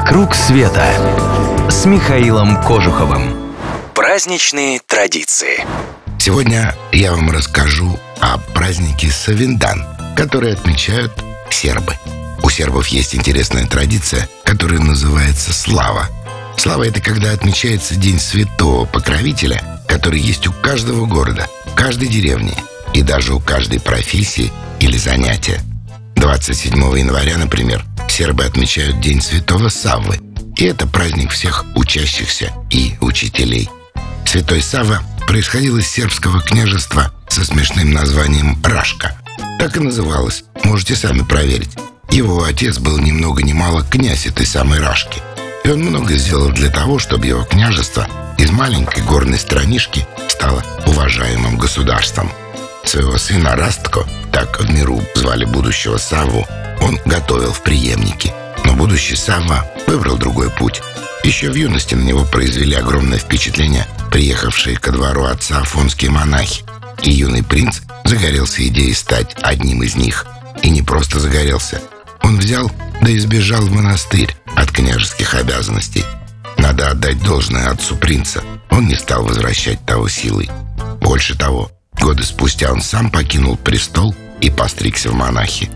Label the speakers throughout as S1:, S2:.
S1: «Вокруг света» с Михаилом Кожуховым. Праздничные традиции.
S2: Сегодня я вам расскажу о празднике Савиндан, который отмечают сербы. У сербов есть интересная традиция, которая называется «слава». Слава – это когда отмечается День Святого Покровителя, который есть у каждого города, каждой деревни и даже у каждой профессии или занятия. 27 января, например, сербы отмечают День Святого Саввы, и это праздник всех учащихся и учителей. Святой Савва происходил из сербского княжества со смешным названием Рашка. Так и называлось, можете сами проверить. Его отец был ни много ни мало князь этой самой Рашки. И он много сделал для того, чтобы его княжество из маленькой горной странишки стало уважаемым государством. Своего сына Растко, так в миру звали будущего Савву, он готовил в преемнике. Но будущий Савва выбрал другой путь. Еще в юности на него произвели огромное впечатление приехавшие ко двору отца афонские монахи. И юный принц загорелся идеей стать одним из них. И не просто загорелся. Он взял да избежал в монастырь от княжеских обязанностей. Надо отдать должное отцу принца. Он не стал возвращать того силой. Больше того, годы спустя он сам покинул престол и постригся в монахи.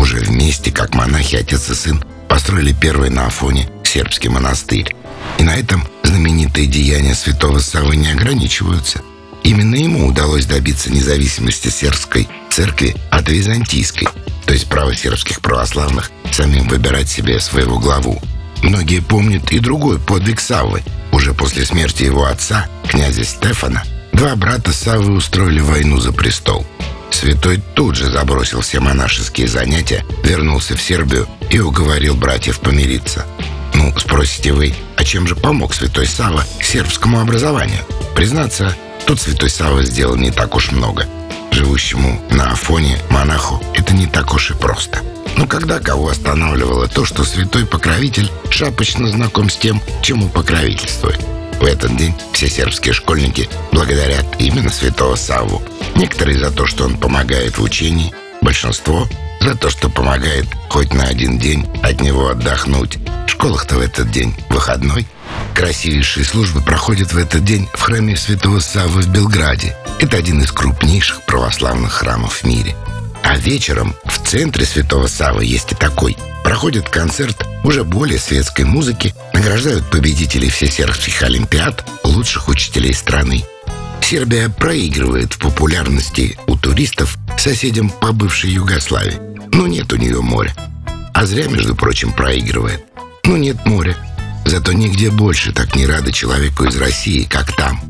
S2: Уже вместе, как монахи, отец и сын, построили первый на Афоне сербский монастырь. И на этом знаменитые деяния святого Савы не ограничиваются. Именно ему удалось добиться независимости сербской церкви от византийской, то есть права сербских православных самим выбирать себе своего главу. Многие помнят и другой подвиг Саввы. Уже после смерти его отца, князя Стефана, два брата Саввы устроили войну за престол – Святой тут же забросил все монашеские занятия, вернулся в Сербию и уговорил братьев помириться. Ну, спросите вы, а чем же помог святой Сава сербскому образованию? Признаться, тут святой Сава сделал не так уж много. Живущему на Афоне монаху это не так уж и просто. Но когда кого останавливало то, что святой покровитель шапочно знаком с тем, чему покровительствует – в этот день все сербские школьники благодарят именно святого Савву. Некоторые за то, что он помогает в учении, большинство за то, что помогает хоть на один день от него отдохнуть. В школах-то в этот день выходной. Красивейшие службы проходят в этот день в храме святого Саввы в Белграде. Это один из крупнейших православных храмов в мире. А вечером в центре святого Саввы есть и такой. Проходит концерт уже более светской музыки, награждают победителей всесербских олимпиад, лучших учителей страны. Сербия проигрывает в популярности у туристов соседям по бывшей Югославии. Но нет у нее моря. А зря, между прочим, проигрывает. Ну нет моря. Зато нигде больше так не рады человеку из России, как там.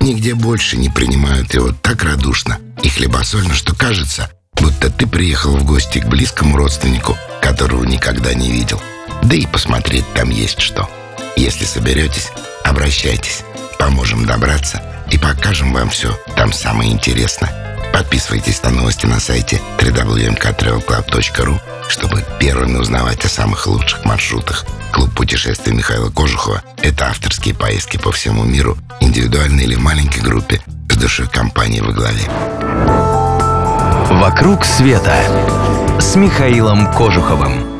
S2: Нигде больше не принимают его так радушно и хлебосольно, что кажется, будто ты приехал в гости к близкому родственнику, которого никогда не видел. Да и посмотреть там есть что. Если соберетесь, обращайтесь. Поможем добраться и покажем вам все. Там самое интересное. Подписывайтесь на новости на сайте www.mktravelclub.ru, чтобы первыми узнавать о самых лучших маршрутах. Клуб путешествий Михаила Кожухова – это авторские поездки по всему миру, индивидуально или маленькой группе, с душой компании во главе.
S1: «Вокруг света» с Михаилом Кожуховым.